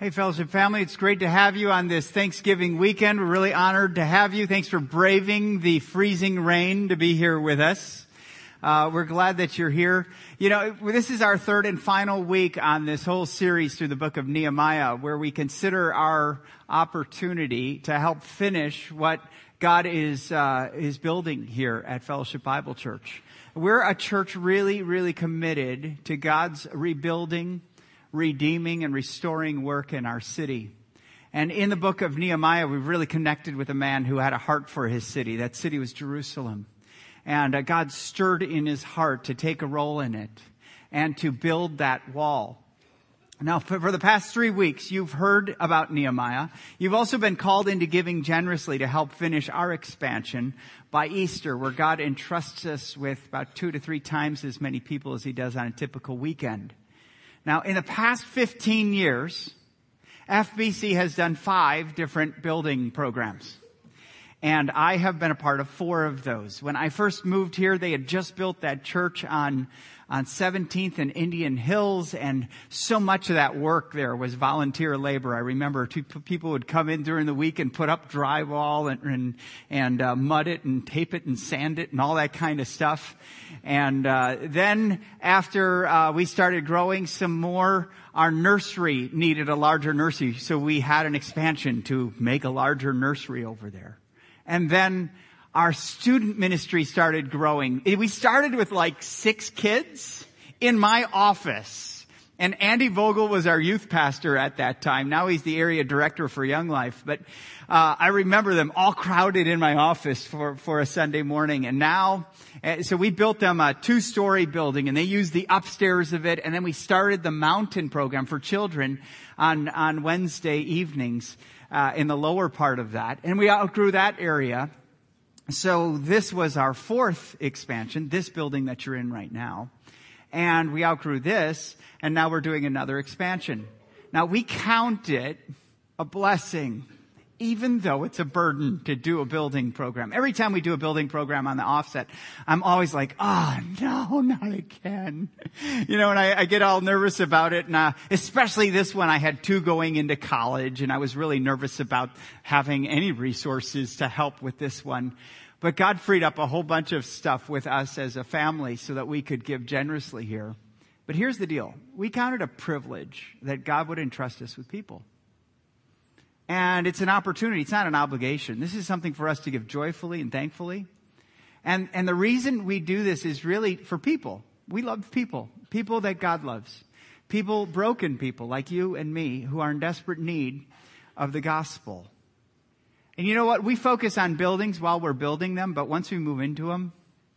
Hey, fellowship family, it's great to have you on this Thanksgiving weekend. We're really honored to have you. Thanks for braving the freezing rain to be here with us. Uh, we're glad that you're here. You know, this is our third and final week on this whole series through the book of Nehemiah, where we consider our opportunity to help finish what God is uh, is building here at Fellowship Bible Church. We're a church really, really committed to God's rebuilding redeeming and restoring work in our city. And in the book of Nehemiah, we've really connected with a man who had a heart for his city. That city was Jerusalem. And uh, God stirred in his heart to take a role in it and to build that wall. Now, for the past three weeks, you've heard about Nehemiah. You've also been called into giving generously to help finish our expansion by Easter, where God entrusts us with about two to three times as many people as he does on a typical weekend. Now, in the past 15 years, FBC has done five different building programs. And I have been a part of four of those. When I first moved here, they had just built that church on on 17th and Indian Hills, and so much of that work there was volunteer labor. I remember two people would come in during the week and put up drywall and and, and uh, mud it and tape it and sand it and all that kind of stuff. And uh, then after uh, we started growing some more, our nursery needed a larger nursery, so we had an expansion to make a larger nursery over there. And then our student ministry started growing. We started with like six kids in my office. And Andy Vogel was our youth pastor at that time. Now he's the area director for Young Life. But uh, I remember them all crowded in my office for, for a Sunday morning. And now, uh, so we built them a two-story building, and they used the upstairs of it. And then we started the mountain program for children on on Wednesday evenings uh, in the lower part of that. And we outgrew that area. So this was our fourth expansion, this building that you're in right now. And we outgrew this, and now we're doing another expansion. Now we count it a blessing, even though it's a burden to do a building program. Every time we do a building program on the offset, I'm always like, oh no, not again. You know, and I, I get all nervous about it. And uh, especially this one, I had two going into college, and I was really nervous about having any resources to help with this one. But God freed up a whole bunch of stuff with us as a family so that we could give generously here. But here's the deal. We counted a privilege that God would entrust us with people. And it's an opportunity. It's not an obligation. This is something for us to give joyfully and thankfully. And, and the reason we do this is really for people. We love people. People that God loves. People, broken people like you and me who are in desperate need of the gospel. And you know what? We focus on buildings while we're building them, but once we move into them,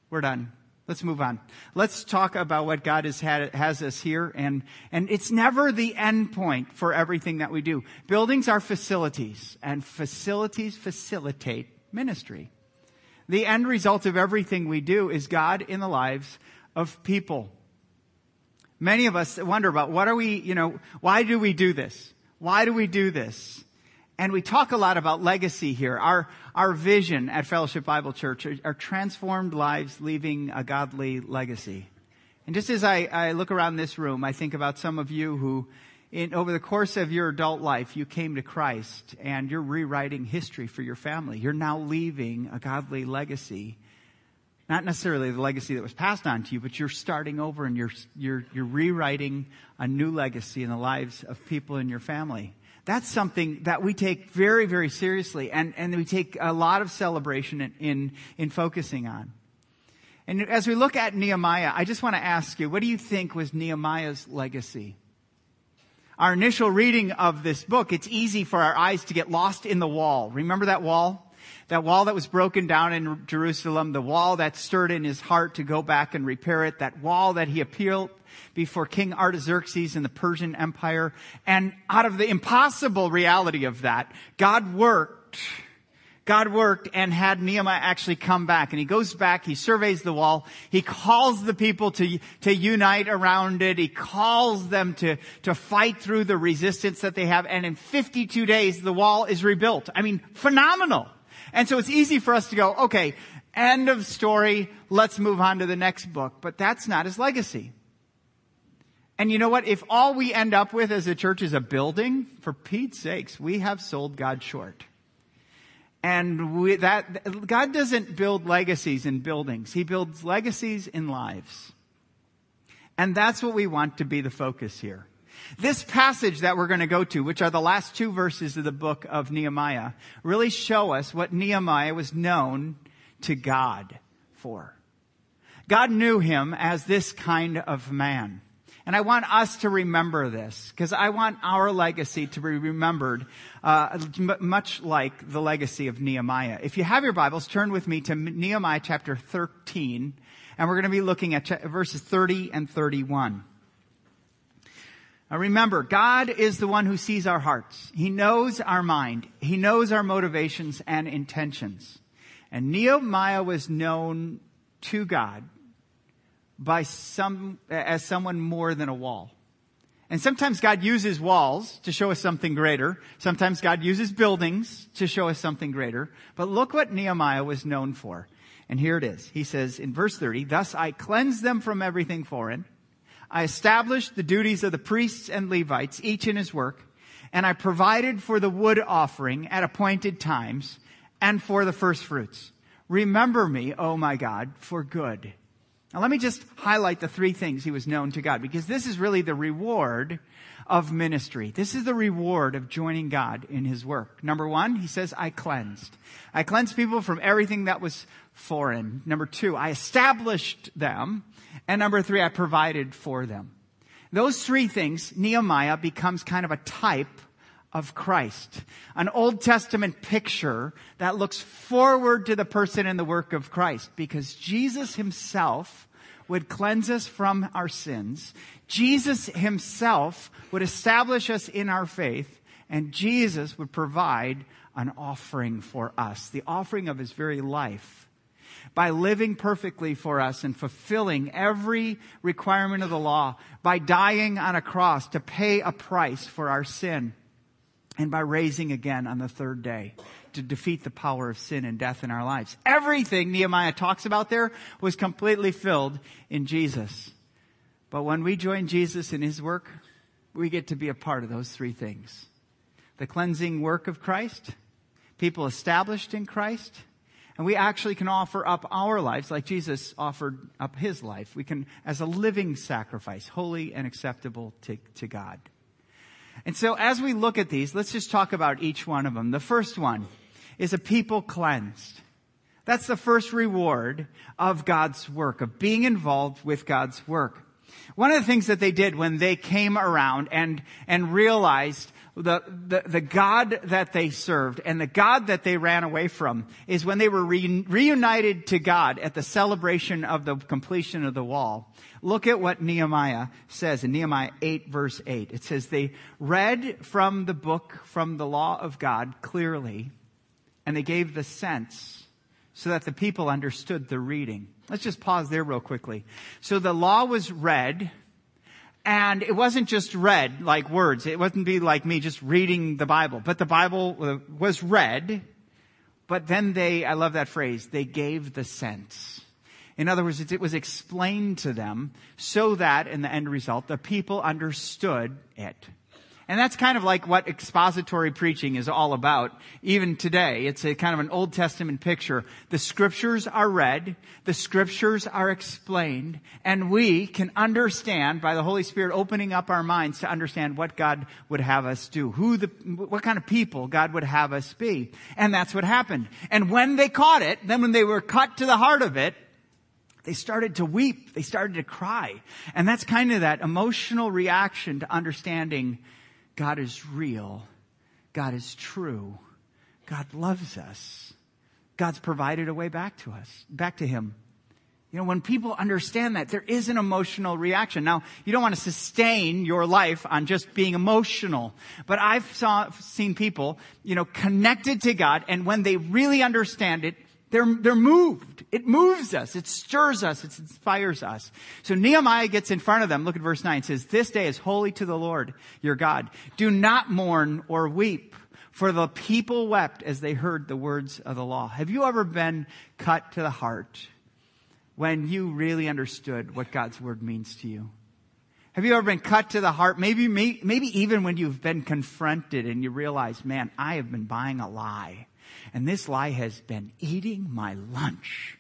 we're done. Let's move on. Let's talk about what God has had, has us here and, and it's never the end point for everything that we do. Buildings are facilities and facilities facilitate ministry. The end result of everything we do is God in the lives of people. Many of us wonder about what are we, you know, why do we do this? Why do we do this? And we talk a lot about legacy here. Our, our vision at Fellowship Bible Church are, transformed lives leaving a godly legacy. And just as I, I look around this room, I think about some of you who, in, over the course of your adult life, you came to Christ and you're rewriting history for your family. You're now leaving a godly legacy. Not necessarily the legacy that was passed on to you, but you're starting over and you're, you're, you're rewriting a new legacy in the lives of people in your family. That's something that we take very, very seriously and, and we take a lot of celebration in, in, in focusing on. And as we look at Nehemiah, I just want to ask you, what do you think was Nehemiah's legacy? Our initial reading of this book, it's easy for our eyes to get lost in the wall. Remember that wall? That wall that was broken down in Jerusalem, the wall that stirred in his heart to go back and repair it, that wall that he appealed before King Artaxerxes in the Persian Empire. And out of the impossible reality of that, God worked. God worked and had Nehemiah actually come back. And he goes back, he surveys the wall, he calls the people to, to unite around it, he calls them to, to fight through the resistance that they have, and in 52 days the wall is rebuilt. I mean, phenomenal. And so it's easy for us to go, okay, end of story, let's move on to the next book. But that's not his legacy. And you know what? If all we end up with as a church is a building, for Pete's sakes, we have sold God short. And we, that, God doesn't build legacies in buildings. He builds legacies in lives. And that's what we want to be the focus here. This passage that we're going to go to, which are the last two verses of the book of Nehemiah, really show us what Nehemiah was known to God for. God knew him as this kind of man. And I want us to remember this because I want our legacy to be remembered uh, much like the legacy of Nehemiah. If you have your Bibles, turn with me to Nehemiah chapter 13, and we're going to be looking at verses 30 and 31. Now remember, God is the one who sees our hearts. He knows our mind. He knows our motivations and intentions. And Nehemiah was known to God by some, as someone more than a wall. And sometimes God uses walls to show us something greater. Sometimes God uses buildings to show us something greater. But look what Nehemiah was known for. And here it is. He says in verse 30, Thus I cleansed them from everything foreign. I established the duties of the priests and Levites, each in his work. And I provided for the wood offering at appointed times and for the first fruits. Remember me, O my God, for good now let me just highlight the three things he was known to God because this is really the reward of ministry. This is the reward of joining God in his work. Number one, he says, I cleansed. I cleansed people from everything that was foreign. Number two, I established them. And number three, I provided for them. Those three things, Nehemiah becomes kind of a type of Christ. An Old Testament picture that looks forward to the person and the work of Christ because Jesus himself would cleanse us from our sins. Jesus himself would establish us in our faith and Jesus would provide an offering for us, the offering of his very life. By living perfectly for us and fulfilling every requirement of the law, by dying on a cross to pay a price for our sin and by raising again on the third day to defeat the power of sin and death in our lives. Everything Nehemiah talks about there was completely filled in Jesus. But when we join Jesus in his work, we get to be a part of those three things. The cleansing work of Christ, people established in Christ, and we actually can offer up our lives like Jesus offered up his life. We can, as a living sacrifice, holy and acceptable to, to God. And so as we look at these, let's just talk about each one of them. The first one is a people cleansed. That's the first reward of God's work, of being involved with God's work. One of the things that they did when they came around and, and realized the, the, the God that they served and the God that they ran away from is when they were re- reunited to God at the celebration of the completion of the wall. Look at what Nehemiah says in Nehemiah 8 verse 8. It says they read from the book, from the law of God clearly, and they gave the sense so that the people understood the reading. Let's just pause there real quickly. So the law was read, and it wasn't just read like words. It wasn't be like me just reading the Bible, but the Bible uh, was read, but then they, I love that phrase, they gave the sense. In other words, it was explained to them so that in the end result, the people understood it. And that's kind of like what expository preaching is all about, even today. It's a kind of an Old Testament picture. The scriptures are read, the scriptures are explained, and we can understand by the Holy Spirit opening up our minds to understand what God would have us do, who the, what kind of people God would have us be. And that's what happened. And when they caught it, then when they were cut to the heart of it, they started to weep. They started to cry. And that's kind of that emotional reaction to understanding God is real. God is true. God loves us. God's provided a way back to us, back to Him. You know, when people understand that, there is an emotional reaction. Now, you don't want to sustain your life on just being emotional, but I've saw, seen people, you know, connected to God, and when they really understand it, they're, they're moved. It moves us. It stirs us. It inspires us. So Nehemiah gets in front of them. Look at verse 9. It says, This day is holy to the Lord your God. Do not mourn or weep, for the people wept as they heard the words of the law. Have you ever been cut to the heart when you really understood what God's word means to you? Have you ever been cut to the heart? Maybe, maybe even when you've been confronted and you realize, man, I have been buying a lie. And this lie has been eating my lunch.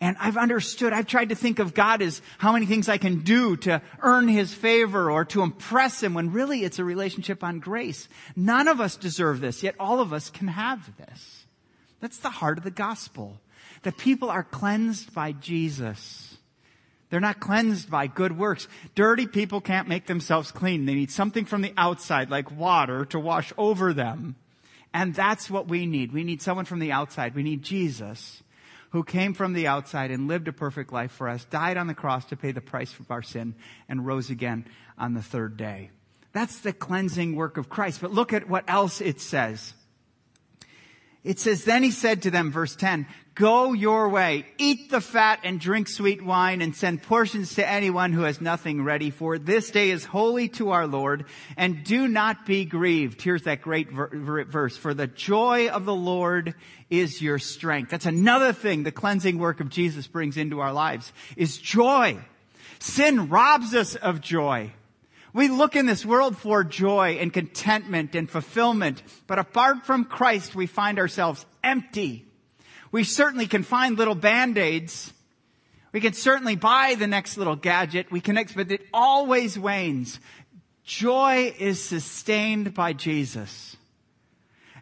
And I've understood, I've tried to think of God as how many things I can do to earn His favor or to impress Him when really it's a relationship on grace. None of us deserve this, yet all of us can have this. That's the heart of the gospel. That people are cleansed by Jesus. They're not cleansed by good works. Dirty people can't make themselves clean. They need something from the outside, like water, to wash over them. And that's what we need. We need someone from the outside. We need Jesus who came from the outside and lived a perfect life for us, died on the cross to pay the price for our sin, and rose again on the third day. That's the cleansing work of Christ. But look at what else it says. It says, then he said to them, verse 10, go your way, eat the fat and drink sweet wine and send portions to anyone who has nothing ready for this day is holy to our Lord and do not be grieved. Here's that great ver- verse. For the joy of the Lord is your strength. That's another thing the cleansing work of Jesus brings into our lives is joy. Sin robs us of joy. We look in this world for joy and contentment and fulfillment, but apart from Christ, we find ourselves empty. We certainly can find little band-aids. We can certainly buy the next little gadget. We can, but it always wanes. Joy is sustained by Jesus.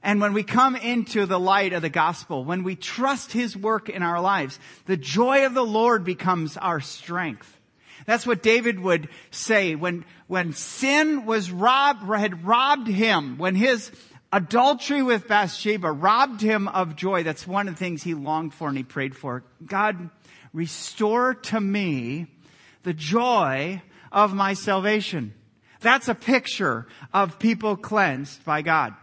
And when we come into the light of the gospel, when we trust His work in our lives, the joy of the Lord becomes our strength. That's what David would say when, when sin was robbed, had robbed him, when his adultery with Bathsheba robbed him of joy. That's one of the things he longed for and he prayed for. God, restore to me the joy of my salvation. That's a picture of people cleansed by God.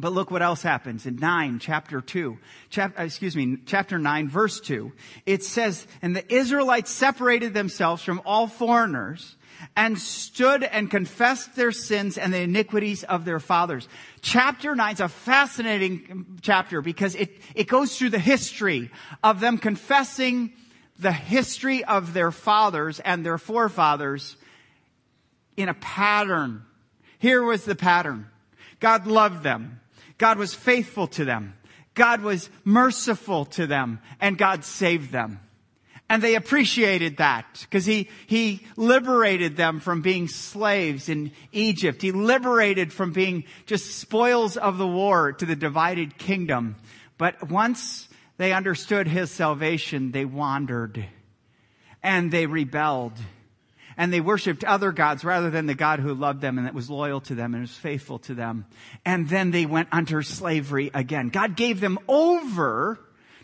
But look what else happens in 9, chapter 2, chap, uh, excuse me, chapter 9, verse 2. It says, And the Israelites separated themselves from all foreigners and stood and confessed their sins and the iniquities of their fathers. Chapter 9 is a fascinating chapter because it, it goes through the history of them confessing the history of their fathers and their forefathers in a pattern. Here was the pattern. God loved them. God was faithful to them. God was merciful to them and God saved them. And they appreciated that because he, he liberated them from being slaves in Egypt. He liberated from being just spoils of the war to the divided kingdom. But once they understood his salvation, they wandered and they rebelled and they worshiped other gods rather than the God who loved them and that was loyal to them and was faithful to them. And then they went under slavery again. God gave them over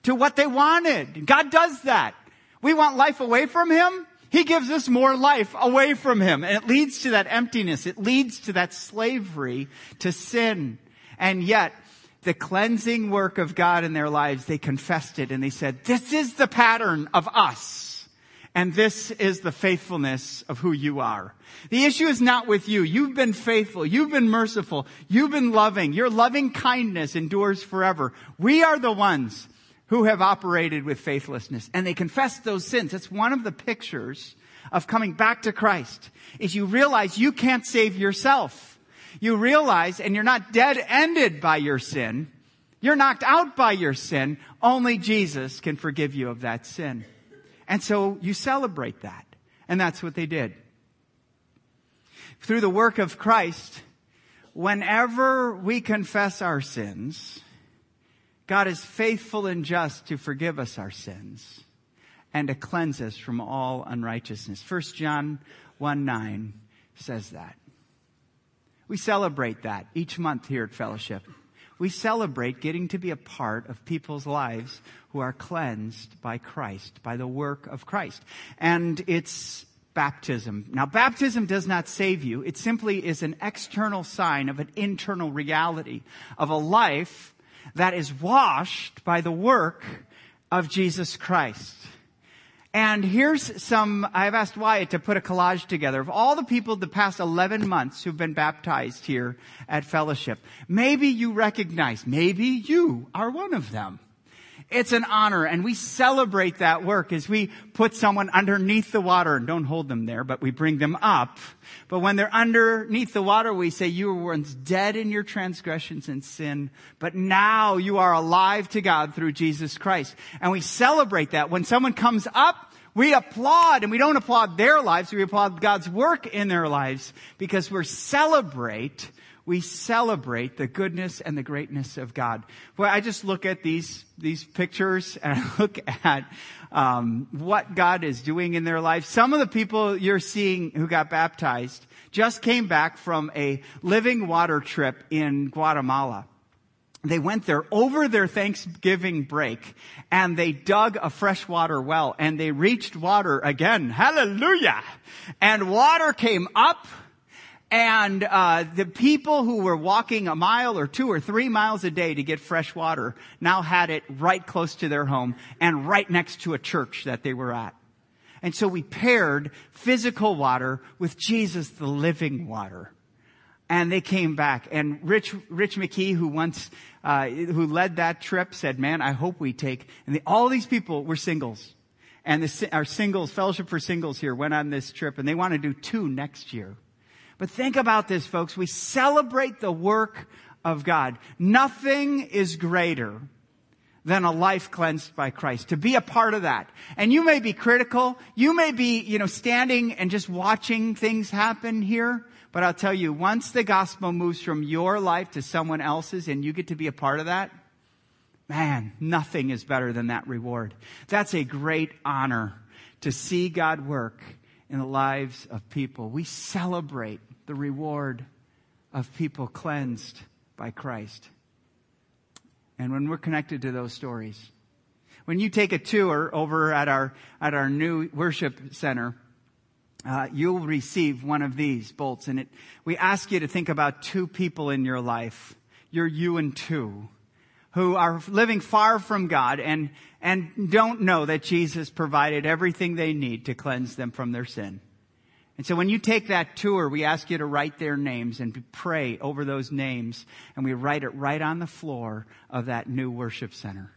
to what they wanted. God does that. We want life away from Him. He gives us more life away from Him. And it leads to that emptiness. It leads to that slavery to sin. And yet, the cleansing work of God in their lives, they confessed it and they said, this is the pattern of us. And this is the faithfulness of who you are. The issue is not with you. You've been faithful. You've been merciful. You've been loving. Your loving kindness endures forever. We are the ones who have operated with faithlessness and they confess those sins. That's one of the pictures of coming back to Christ is you realize you can't save yourself. You realize and you're not dead ended by your sin. You're knocked out by your sin. Only Jesus can forgive you of that sin. And so you celebrate that. And that's what they did. Through the work of Christ, whenever we confess our sins, God is faithful and just to forgive us our sins and to cleanse us from all unrighteousness. 1 John 1 9 says that. We celebrate that each month here at Fellowship we celebrate getting to be a part of people's lives who are cleansed by Christ, by the work of Christ. And it's baptism. Now, baptism does not save you. It simply is an external sign of an internal reality of a life that is washed by the work of Jesus Christ. And here's some, I've asked Wyatt to put a collage together of all the people the past 11 months who've been baptized here at Fellowship. Maybe you recognize, maybe you are one of them. It's an honor and we celebrate that work as we put someone underneath the water and don't hold them there, but we bring them up. But when they're underneath the water, we say, you were once dead in your transgressions and sin, but now you are alive to God through Jesus Christ. And we celebrate that. When someone comes up, we applaud and we don't applaud their lives, we applaud God's work in their lives because we celebrate we celebrate the goodness and the greatness of God. Well, I just look at these these pictures and I look at um, what God is doing in their life. Some of the people you're seeing who got baptized just came back from a living water trip in Guatemala they went there over their Thanksgiving break and they dug a freshwater well and they reached water again. Hallelujah. And water came up and uh, the people who were walking a mile or two or three miles a day to get fresh water now had it right close to their home and right next to a church that they were at. And so we paired physical water with Jesus, the living water. And they came back. And Rich, Rich McKee, who once, uh, who led that trip said, man, I hope we take, and all these people were singles. And the, our singles, Fellowship for Singles here went on this trip and they want to do two next year. But think about this, folks. We celebrate the work of God. Nothing is greater than a life cleansed by Christ. To be a part of that. And you may be critical. You may be, you know, standing and just watching things happen here. But I'll tell you, once the gospel moves from your life to someone else's and you get to be a part of that, man, nothing is better than that reward. That's a great honor to see God work in the lives of people. We celebrate the reward of people cleansed by Christ. And when we're connected to those stories, when you take a tour over at our, at our new worship center, uh, you'll receive one of these bolts. And it, we ask you to think about two people in your life, You're you and two, who are living far from God and, and don't know that Jesus provided everything they need to cleanse them from their sin. And so when you take that tour, we ask you to write their names and pray over those names. And we write it right on the floor of that new worship center.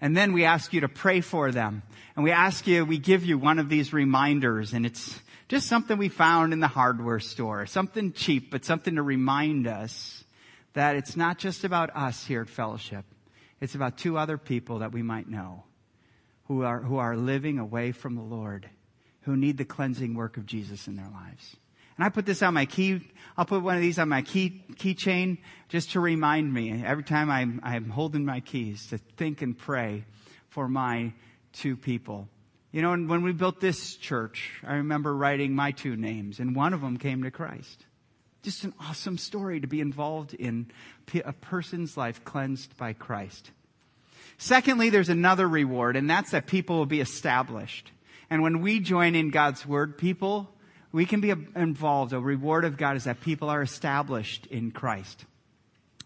And then we ask you to pray for them. And we ask you, we give you one of these reminders and it's just something we found in the hardware store. Something cheap, but something to remind us that it's not just about us here at Fellowship. It's about two other people that we might know who are, who are living away from the Lord who need the cleansing work of Jesus in their lives. And I put this on my key, I'll put one of these on my key, keychain just to remind me every time I'm, I'm holding my keys to think and pray for my two people. You know, and when we built this church, I remember writing my two names and one of them came to Christ. Just an awesome story to be involved in a person's life cleansed by Christ. Secondly, there's another reward and that's that people will be established. And when we join in God's word, people, we can be involved. A reward of God is that people are established in Christ.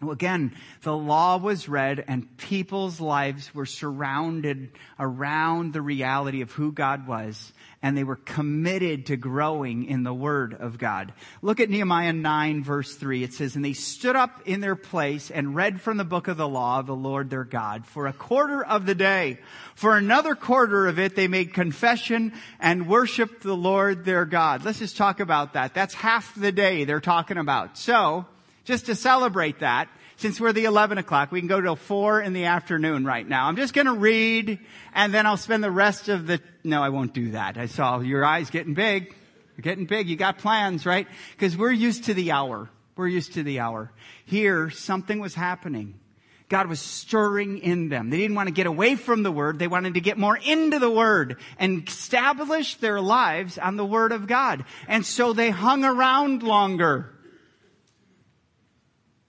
Well, again, the law was read and people's lives were surrounded around the reality of who God was and they were committed to growing in the Word of God. Look at Nehemiah 9 verse 3. It says, And they stood up in their place and read from the book of the law of the Lord their God for a quarter of the day. For another quarter of it, they made confession and worshiped the Lord their God. Let's just talk about that. That's half the day they're talking about. So, just to celebrate that, since we're the 11 o'clock, we can go till 4 in the afternoon right now. I'm just going to read and then I'll spend the rest of the, no, I won't do that. I saw your eyes getting big. You're getting big. You got plans, right? Because we're used to the hour. We're used to the hour. Here, something was happening. God was stirring in them. They didn't want to get away from the Word. They wanted to get more into the Word and establish their lives on the Word of God. And so they hung around longer.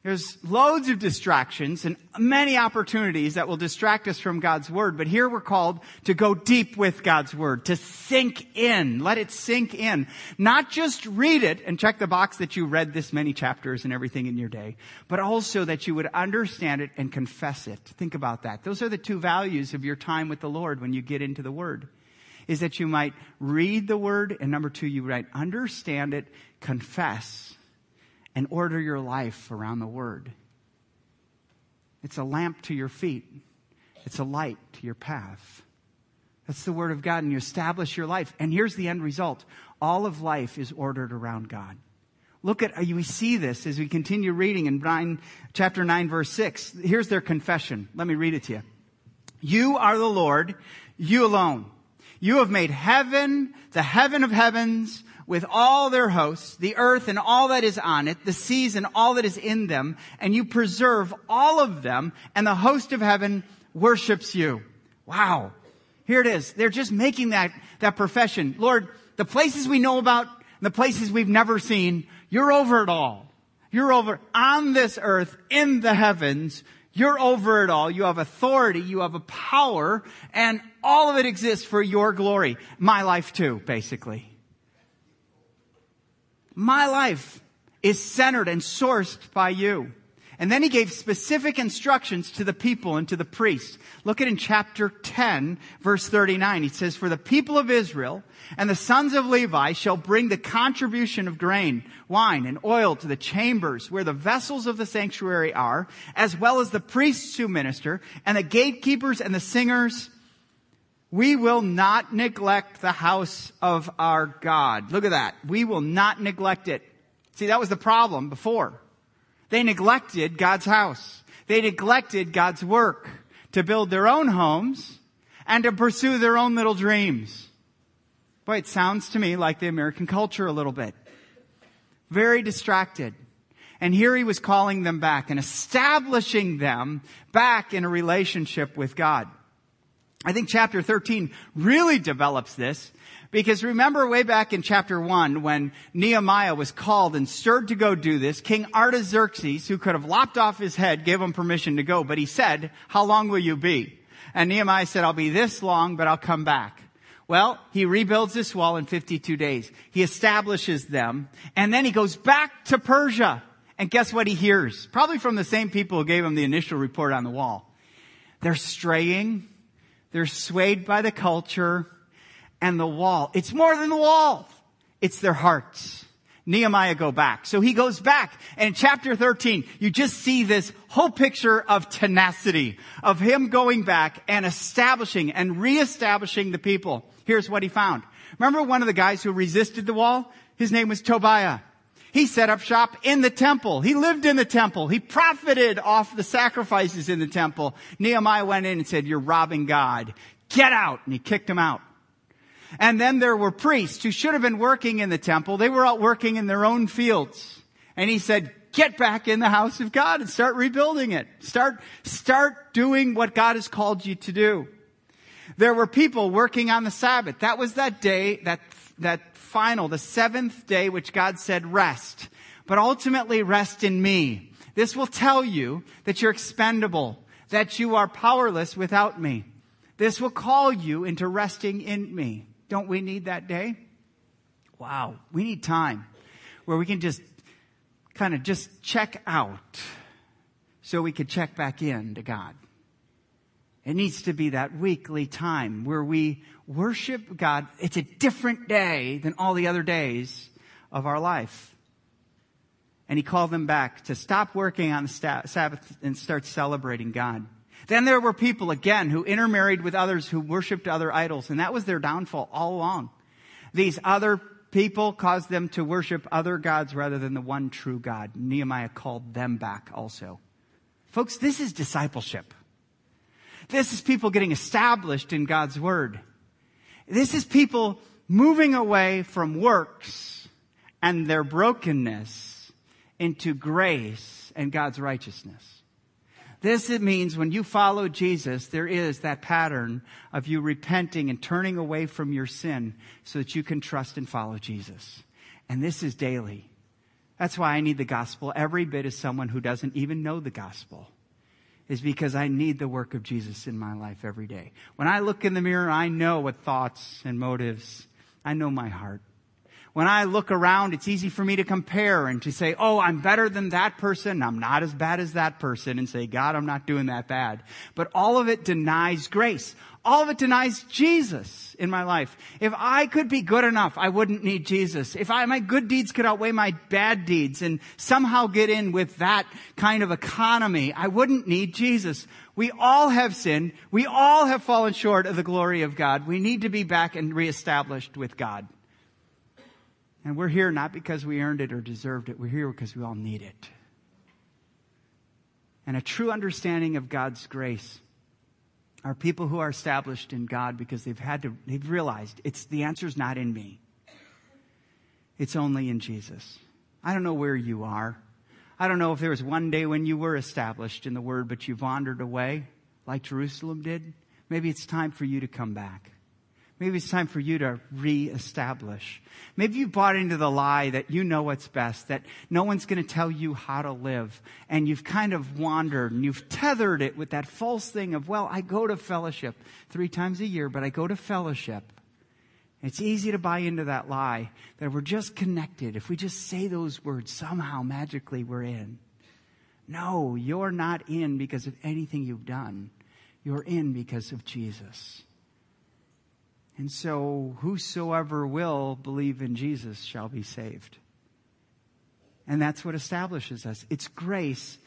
There's loads of distractions and many opportunities that will distract us from God's Word, but here we're called to go deep with God's Word, to sink in, let it sink in. Not just read it and check the box that you read this many chapters and everything in your day, but also that you would understand it and confess it. Think about that. Those are the two values of your time with the Lord when you get into the Word. Is that you might read the Word, and number two, you might understand it, confess, and order your life around the Word. It's a lamp to your feet It's a light to your path. That's the word of God, and you establish your life. And here's the end result all of life is ordered around God. Look at, we see this as we continue reading in nine, chapter 9, verse 6. Here's their confession. Let me read it to you. You are the Lord, you alone. You have made heaven, the heaven of heavens, with all their hosts, the earth and all that is on it, the seas and all that is in them, and you preserve all of them, and the host of heaven worships you. Wow. Here it is. They're just making that, that profession. Lord, the places we know about, the places we've never seen, you're over it all. You're over on this earth, in the heavens. You're over it all. You have authority. You have a power and all of it exists for your glory. My life too, basically. My life is centered and sourced by you. And then he gave specific instructions to the people and to the priests. Look at in chapter 10, verse 39. He says, For the people of Israel and the sons of Levi shall bring the contribution of grain, wine, and oil to the chambers where the vessels of the sanctuary are, as well as the priests who minister, and the gatekeepers and the singers. We will not neglect the house of our God. Look at that. We will not neglect it. See, that was the problem before. They neglected God's house. They neglected God's work to build their own homes and to pursue their own little dreams. Boy, it sounds to me like the American culture a little bit. Very distracted. And here he was calling them back and establishing them back in a relationship with God. I think chapter 13 really develops this because remember way back in chapter 1 when Nehemiah was called and stirred to go do this, King Artaxerxes, who could have lopped off his head, gave him permission to go, but he said, how long will you be? And Nehemiah said, I'll be this long, but I'll come back. Well, he rebuilds this wall in 52 days. He establishes them, and then he goes back to Persia. And guess what he hears? Probably from the same people who gave him the initial report on the wall. They're straying. They're swayed by the culture and the wall. It's more than the wall. It's their hearts. Nehemiah go back. So he goes back. And in chapter 13, you just see this whole picture of tenacity, of him going back and establishing and reestablishing the people. Here's what he found. Remember one of the guys who resisted the wall? His name was Tobiah. He set up shop in the temple. He lived in the temple. He profited off the sacrifices in the temple. Nehemiah went in and said, you're robbing God. Get out. And he kicked him out. And then there were priests who should have been working in the temple. They were out working in their own fields. And he said, get back in the house of God and start rebuilding it. Start, start doing what God has called you to do. There were people working on the Sabbath. That was that day, that, that final, the seventh day, which God said rest. But ultimately rest in me. This will tell you that you're expendable, that you are powerless without me. This will call you into resting in me. Don't we need that day? Wow. We need time where we can just kind of just check out so we could check back in to God. It needs to be that weekly time where we worship God. It's a different day than all the other days of our life. And he called them back to stop working on the Sabbath and start celebrating God. Then there were people again who intermarried with others who worshiped other idols, and that was their downfall all along. These other people caused them to worship other gods rather than the one true God. Nehemiah called them back also. Folks, this is discipleship. This is people getting established in God's word. This is people moving away from works and their brokenness into grace and God's righteousness. This it means when you follow Jesus, there is that pattern of you repenting and turning away from your sin so that you can trust and follow Jesus. And this is daily. That's why I need the gospel every bit as someone who doesn't even know the gospel. Is because I need the work of Jesus in my life every day. When I look in the mirror, I know what thoughts and motives, I know my heart. When I look around, it's easy for me to compare and to say, oh, I'm better than that person. I'm not as bad as that person and say, God, I'm not doing that bad. But all of it denies grace. All of it denies Jesus in my life. If I could be good enough, I wouldn't need Jesus. If I, my good deeds could outweigh my bad deeds and somehow get in with that kind of economy, I wouldn't need Jesus. We all have sinned. We all have fallen short of the glory of God. We need to be back and reestablished with God. And we're here not because we earned it or deserved it. We're here because we all need it. And a true understanding of God's grace are people who are established in God because they've had to, they've realized it's, the answer's not in me. It's only in Jesus. I don't know where you are. I don't know if there was one day when you were established in the Word, but you wandered away like Jerusalem did. Maybe it's time for you to come back. Maybe it's time for you to reestablish. Maybe you bought into the lie that you know what's best, that no one's going to tell you how to live. And you've kind of wandered and you've tethered it with that false thing of, well, I go to fellowship three times a year, but I go to fellowship. It's easy to buy into that lie that we're just connected. If we just say those words, somehow magically we're in. No, you're not in because of anything you've done. You're in because of Jesus. And so, whosoever will believe in Jesus shall be saved. And that's what establishes us. It's grace.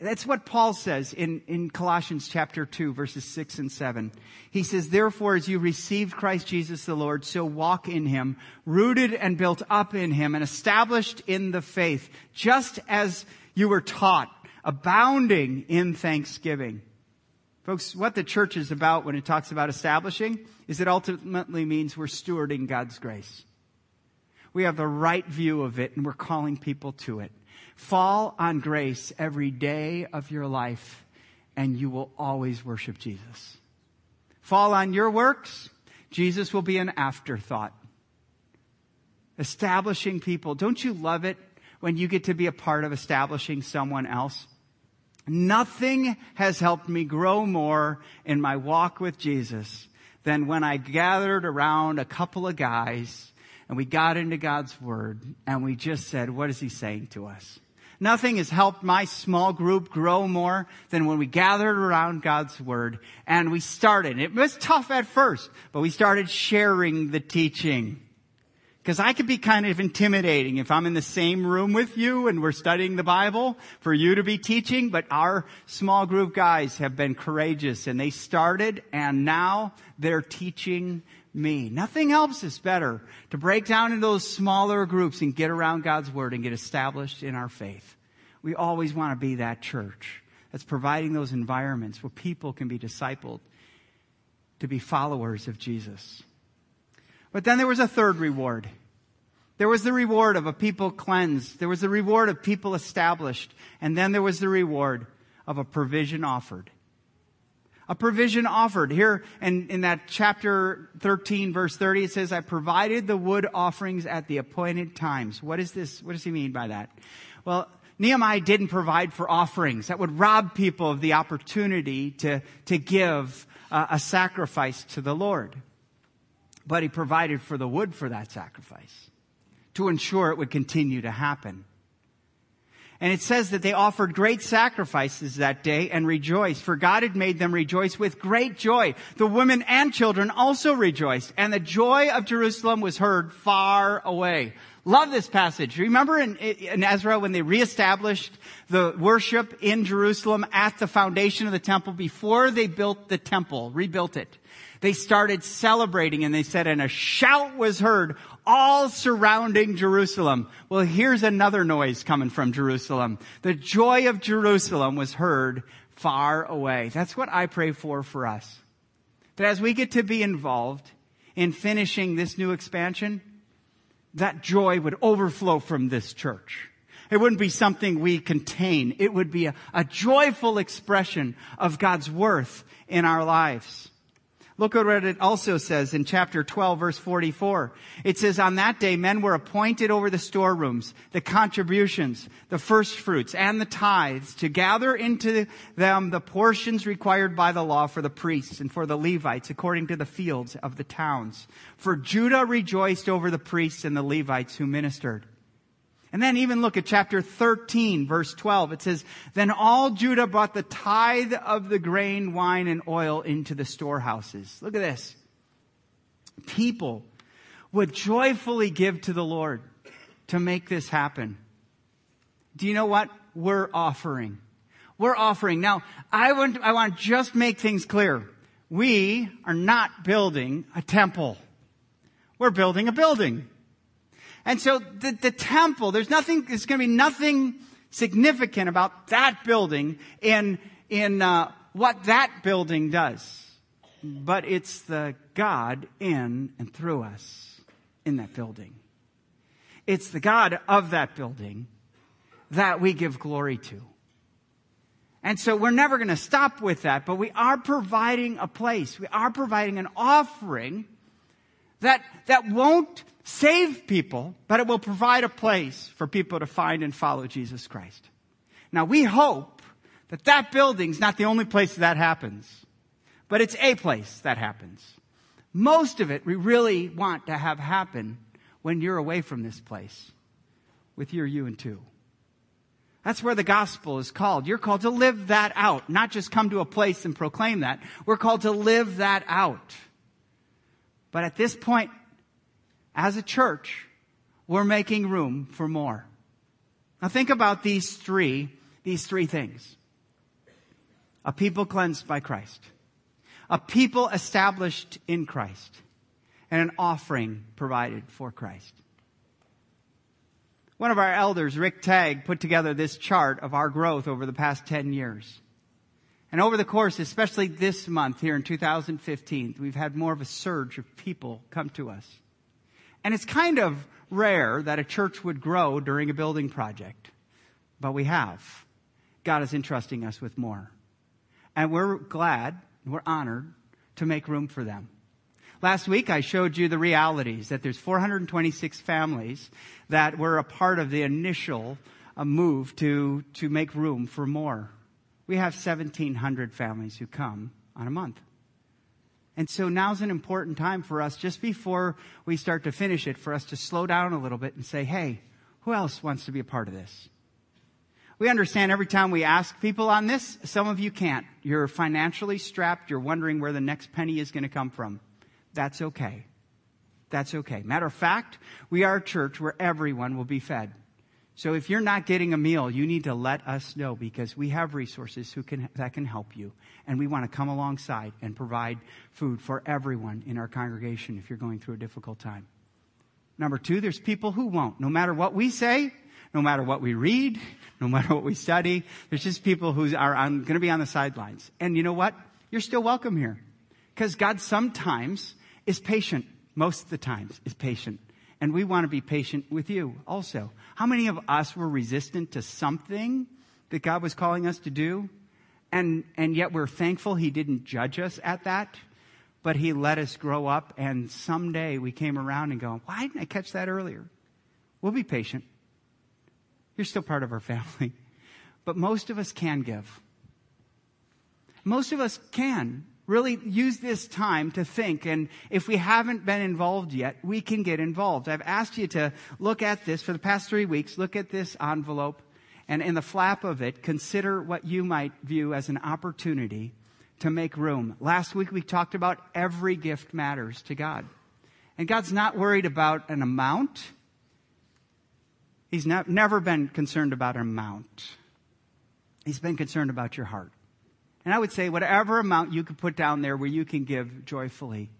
That's what Paul says in, in Colossians chapter 2, verses 6 and 7. He says, Therefore, as you received Christ Jesus the Lord, so walk in him, rooted and built up in him, and established in the faith, just as you were taught, abounding in thanksgiving. Folks, what the church is about when it talks about establishing is it ultimately means we're stewarding God's grace. We have the right view of it and we're calling people to it. Fall on grace every day of your life and you will always worship Jesus. Fall on your works, Jesus will be an afterthought. Establishing people. Don't you love it when you get to be a part of establishing someone else? Nothing has helped me grow more in my walk with Jesus than when I gathered around a couple of guys and we got into God's Word and we just said, what is He saying to us? Nothing has helped my small group grow more than when we gathered around God's Word and we started. It was tough at first, but we started sharing the teaching. Because I could be kind of intimidating if I'm in the same room with you and we're studying the Bible for you to be teaching, but our small group guys have been courageous and they started and now they're teaching me. Nothing else is better to break down into those smaller groups and get around God's Word and get established in our faith. We always want to be that church that's providing those environments where people can be discipled to be followers of Jesus. But then there was a third reward. There was the reward of a people cleansed. There was the reward of people established. And then there was the reward of a provision offered. A provision offered. Here in, in that chapter 13 verse 30 it says, I provided the wood offerings at the appointed times. What is this? What does he mean by that? Well, Nehemiah didn't provide for offerings. That would rob people of the opportunity to, to give uh, a sacrifice to the Lord but he provided for the wood for that sacrifice to ensure it would continue to happen. And it says that they offered great sacrifices that day and rejoiced, for God had made them rejoice with great joy. The women and children also rejoiced, and the joy of Jerusalem was heard far away. Love this passage. Remember in, in Ezra when they reestablished the worship in Jerusalem at the foundation of the temple before they built the temple, rebuilt it they started celebrating and they said, and a shout was heard all surrounding Jerusalem. Well, here's another noise coming from Jerusalem. The joy of Jerusalem was heard far away. That's what I pray for for us. That as we get to be involved in finishing this new expansion, that joy would overflow from this church. It wouldn't be something we contain. It would be a, a joyful expression of God's worth in our lives. Look at what it also says in chapter 12 verse 44. It says, on that day men were appointed over the storerooms, the contributions, the first fruits, and the tithes to gather into them the portions required by the law for the priests and for the Levites according to the fields of the towns. For Judah rejoiced over the priests and the Levites who ministered. And then even look at chapter 13, verse 12. It says, Then all Judah brought the tithe of the grain, wine, and oil into the storehouses. Look at this. People would joyfully give to the Lord to make this happen. Do you know what? We're offering. We're offering. Now, I want, I want to just make things clear. We are not building a temple. We're building a building. And so the, the temple, there's nothing, there's going to be nothing significant about that building in, in uh, what that building does. But it's the God in and through us in that building. It's the God of that building that we give glory to. And so we're never going to stop with that, but we are providing a place. We are providing an offering that, that won't save people, but it will provide a place for people to find and follow Jesus Christ. Now we hope that that building's not the only place that happens, but it's a place that happens. Most of it we really want to have happen when you're away from this place with your you and two. That's where the gospel is called. You're called to live that out, not just come to a place and proclaim that. We're called to live that out. But at this point, as a church, we're making room for more. Now think about these three, these three things. A people cleansed by Christ. A people established in Christ. And an offering provided for Christ. One of our elders, Rick Tagg, put together this chart of our growth over the past 10 years. And over the course, especially this month here in 2015, we've had more of a surge of people come to us. And it's kind of rare that a church would grow during a building project, but we have. God is entrusting us with more. And we're glad, we're honored to make room for them. Last week I showed you the realities that there's 426 families that were a part of the initial uh, move to, to make room for more we have 1,700 families who come on a month. And so now's an important time for us, just before we start to finish it, for us to slow down a little bit and say, hey, who else wants to be a part of this? We understand every time we ask people on this, some of you can't. You're financially strapped. You're wondering where the next penny is going to come from. That's okay. That's okay. Matter of fact, we are a church where everyone will be fed. So if you're not getting a meal, you need to let us know because we have resources who can, that can help you. And we want to come alongside and provide food for everyone in our congregation if you're going through a difficult time. Number two, there's people who won't. No matter what we say, no matter what we read, no matter what we study, there's just people who are going to be on the sidelines. And you know what? You're still welcome here. Because God sometimes is patient. Most of the times is patient. And we want to be patient with you also. How many of us were resistant to something that God was calling us to do? And, and yet we're thankful He didn't judge us at that, but He let us grow up. And someday we came around and go, why didn't I catch that earlier? We'll be patient. You're still part of our family. But most of us can give. Most of us can really use this time to think. And if we haven't been involved yet, we can get involved. I've asked you to look at this for the past three weeks. Look at this envelope and in the flap of it, consider what you might view as an opportunity to make room. Last week we talked about every gift matters to God. And God's not worried about an amount. He's not, never been concerned about an amount. He's been concerned about your heart. And I would say, whatever amount you could put down there where you can give joyfully,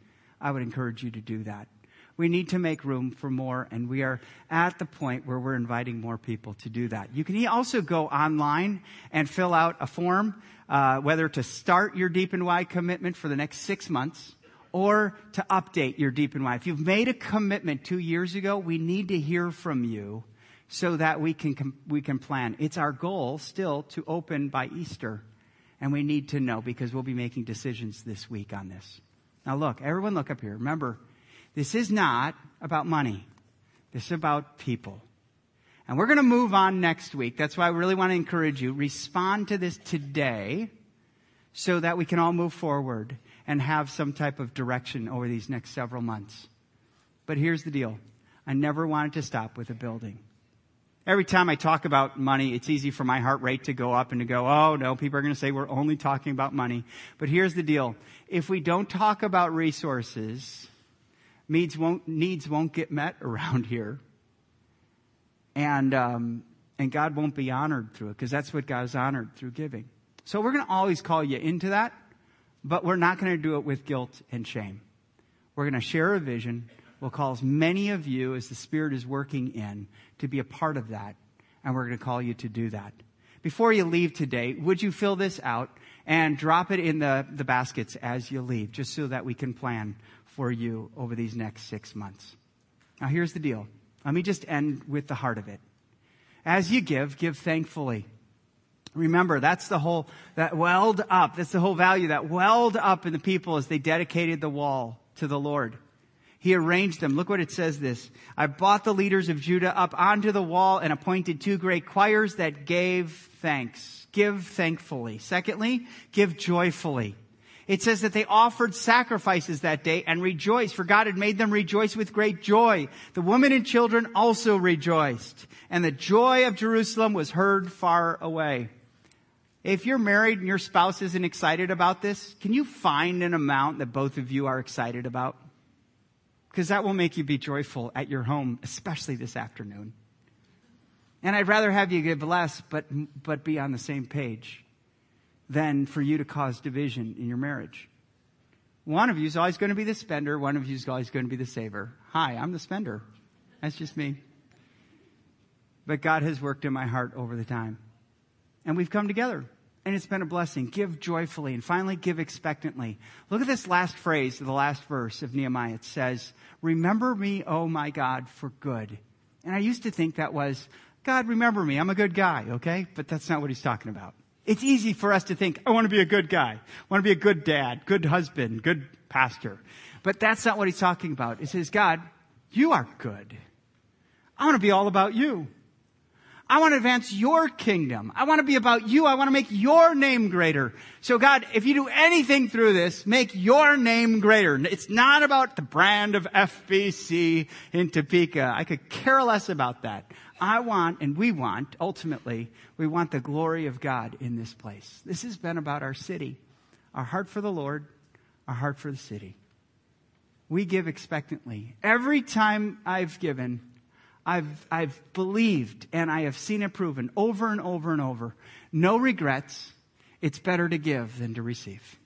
I would encourage you to do that. We need to make room for more, and we are at the point where we're inviting more people to do that. You can also go online and fill out a form, uh, whether to start your deep and wide commitment for the next six months or to update your deep and wide. If you've made a commitment two years ago, we need to hear from you so that we can, we can plan. It's our goal still to open by Easter and we need to know because we'll be making decisions this week on this. Now look, everyone look up here. Remember, this is not about money. This is about people. And we're going to move on next week. That's why I really want to encourage you. Respond to this today so that we can all move forward and have some type of direction over these next several months. But here's the deal. I never wanted to stop with a building. Every time I talk about money, it's easy for my heart rate to go up and to go, oh no, people are going to say we're only talking about money. But here's the deal. If we don't talk about resources, needs won't, needs won't get met around here. And, um, and God won't be honored through it because that's what God is honored through giving. So we're going to always call you into that, but we're not going to do it with guilt and shame. We're going to share a vision We'll call as many of you, as the Spirit is working in, to be a part of that. And we're going to call you to do that. Before you leave today, would you fill this out and drop it in the, the baskets as you leave, just so that we can plan for you over these next six months? Now, here's the deal. Let me just end with the heart of it. As you give, give thankfully. Remember, that's the whole, that welled up, that's the whole value that welled up in the people as they dedicated the wall to the Lord. He arranged them. Look what it says this. I brought the leaders of Judah up onto the wall and appointed two great choirs that gave thanks. Give thankfully. Secondly, give joyfully. It says that they offered sacrifices that day and rejoiced, for God had made them rejoice with great joy. The women and children also rejoiced, and the joy of Jerusalem was heard far away. If you're married and your spouse isn't excited about this, can you find an amount that both of you are excited about? Because that will make you be joyful at your home, especially this afternoon. And I'd rather have you give less, but, but be on the same page than for you to cause division in your marriage. One of you is always going to be the spender. One of you is always going to be the saver. Hi, I'm the spender. That's just me. But God has worked in my heart over the time. And we've come together and it's been a blessing. Give joyfully and finally give expectantly. Look at this last phrase the last verse of Nehemiah. It says, Remember me, oh my God, for good. And I used to think that was, God, remember me. I'm a good guy, okay? But that's not what he's talking about. It's easy for us to think, I want to be a good guy. I want to be a good dad, good husband, good pastor. But that's not what he's talking about. It says, God, you are good. I want to be all about you. I want to advance your kingdom. I want to be about you. I want to make your name greater. So God, if you do anything through this, make your name greater. It's not about the brand of FBC in Topeka. I could care less about that. I want, and we want, ultimately, we want the glory of God in this place. This has been about our city, our heart for the Lord, our heart for the city. We give expectantly. Every time I've given, I've, I've believed and I have seen it proven over and over and over. No regrets. It's better to give than to receive.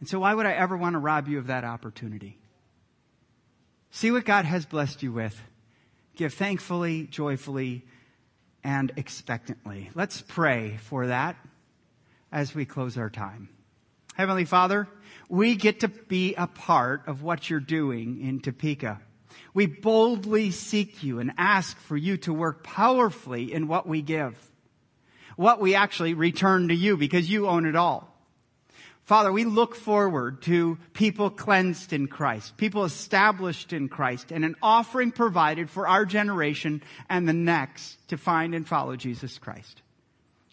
And so why would I ever want to rob you of that opportunity? See what God has blessed you with. Give thankfully, joyfully, and expectantly. Let's pray for that as we close our time. Heavenly Father, we get to be a part of what you're doing in Topeka. We boldly seek you and ask for you to work powerfully in what we give. What we actually return to you because you own it all. Father, we look forward to people cleansed in Christ, people established in Christ, and an offering provided for our generation and the next to find and follow Jesus Christ.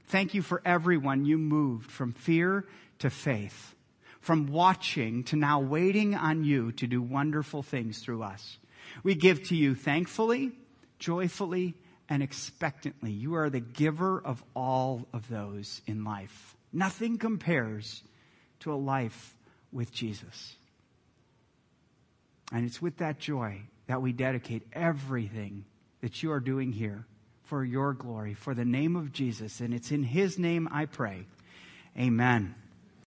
Thank you for everyone you moved from fear to faith, from watching to now waiting on you to do wonderful things through us. We give to you thankfully, joyfully, and expectantly. You are the giver of all of those in life. Nothing compares to a life with Jesus. And it's with that joy that we dedicate everything that you are doing here for your glory, for the name of Jesus. And it's in his name I pray. Amen.